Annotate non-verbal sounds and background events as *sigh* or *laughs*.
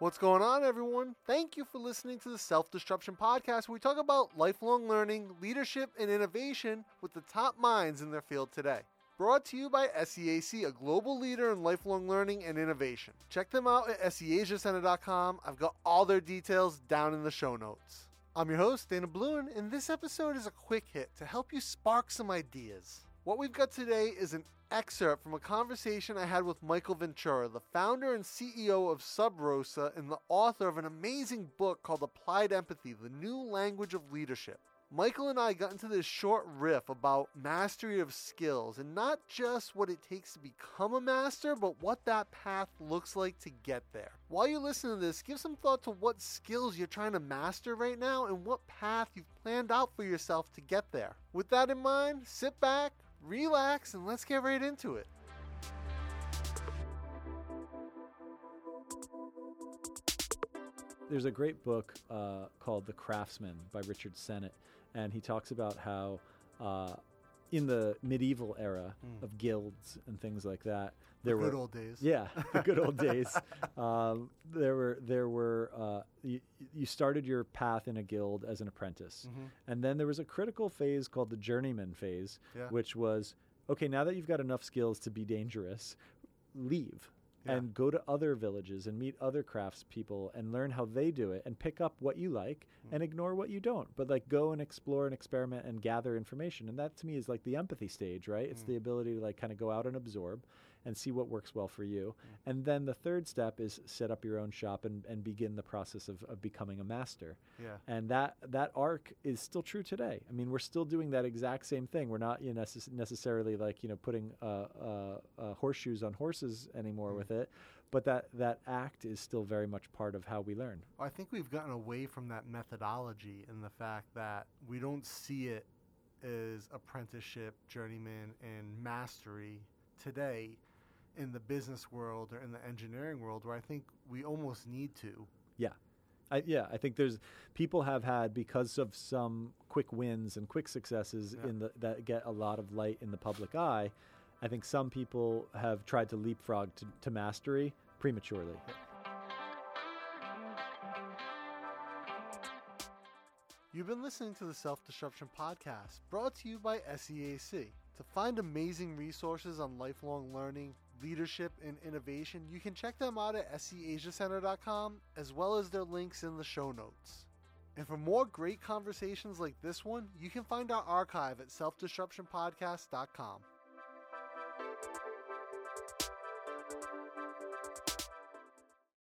What's going on, everyone? Thank you for listening to the Self Disruption Podcast, where we talk about lifelong learning, leadership, and innovation with the top minds in their field today. Brought to you by SEAC, a global leader in lifelong learning and innovation. Check them out at SEAsiacenter.com. I've got all their details down in the show notes. I'm your host, Dana Bluen, and this episode is a quick hit to help you spark some ideas. What we've got today is an excerpt from a conversation I had with Michael Ventura, the founder and CEO of Sub Rosa and the author of an amazing book called Applied Empathy The New Language of Leadership. Michael and I got into this short riff about mastery of skills and not just what it takes to become a master, but what that path looks like to get there. While you listen to this, give some thought to what skills you're trying to master right now and what path you've planned out for yourself to get there. With that in mind, sit back, relax, and let's get right into it. There's a great book uh, called The Craftsman by Richard Sennett, and he talks about how uh, in the medieval era mm. of guilds and things like that, there the were good old days. Yeah, the good old *laughs* days. Um, there were there were uh, you, started your path in a guild as an apprentice, mm-hmm. and then there was a critical phase called the journeyman phase, yeah. which was okay. Now that you've got enough skills to be dangerous, leave yeah. and go to other villages and meet other craftspeople and learn how they do it and pick up what you like mm. and ignore what you don't. But like go and explore and experiment and gather information. And that to me is like the empathy stage, right? It's mm. the ability to like kind of go out and absorb and see what works well for you. Mm. And then the third step is set up your own shop and, and begin the process of, of becoming a master. Yeah. And that that arc is still true today. I mean, we're still doing that exact same thing. We're not you know, necess- necessarily like you know putting uh, uh, uh, horseshoes on horses anymore mm. with it, but that that act is still very much part of how we learn. I think we've gotten away from that methodology and the fact that we don't see it as apprenticeship, journeyman, and mastery today in the business world or in the engineering world where I think we almost need to. Yeah. I, yeah, I think there's people have had because of some quick wins and quick successes yeah. in the that get a lot of light in the public eye. I think some people have tried to leapfrog to, to mastery prematurely. Yeah. You've been listening to the Self Disruption Podcast, brought to you by SEAC. To find amazing resources on lifelong learning, leadership and innovation, you can check them out at seasiacenter.com as well as their links in the show notes. And for more great conversations like this one, you can find our archive at selfdisruptionpodcast.com.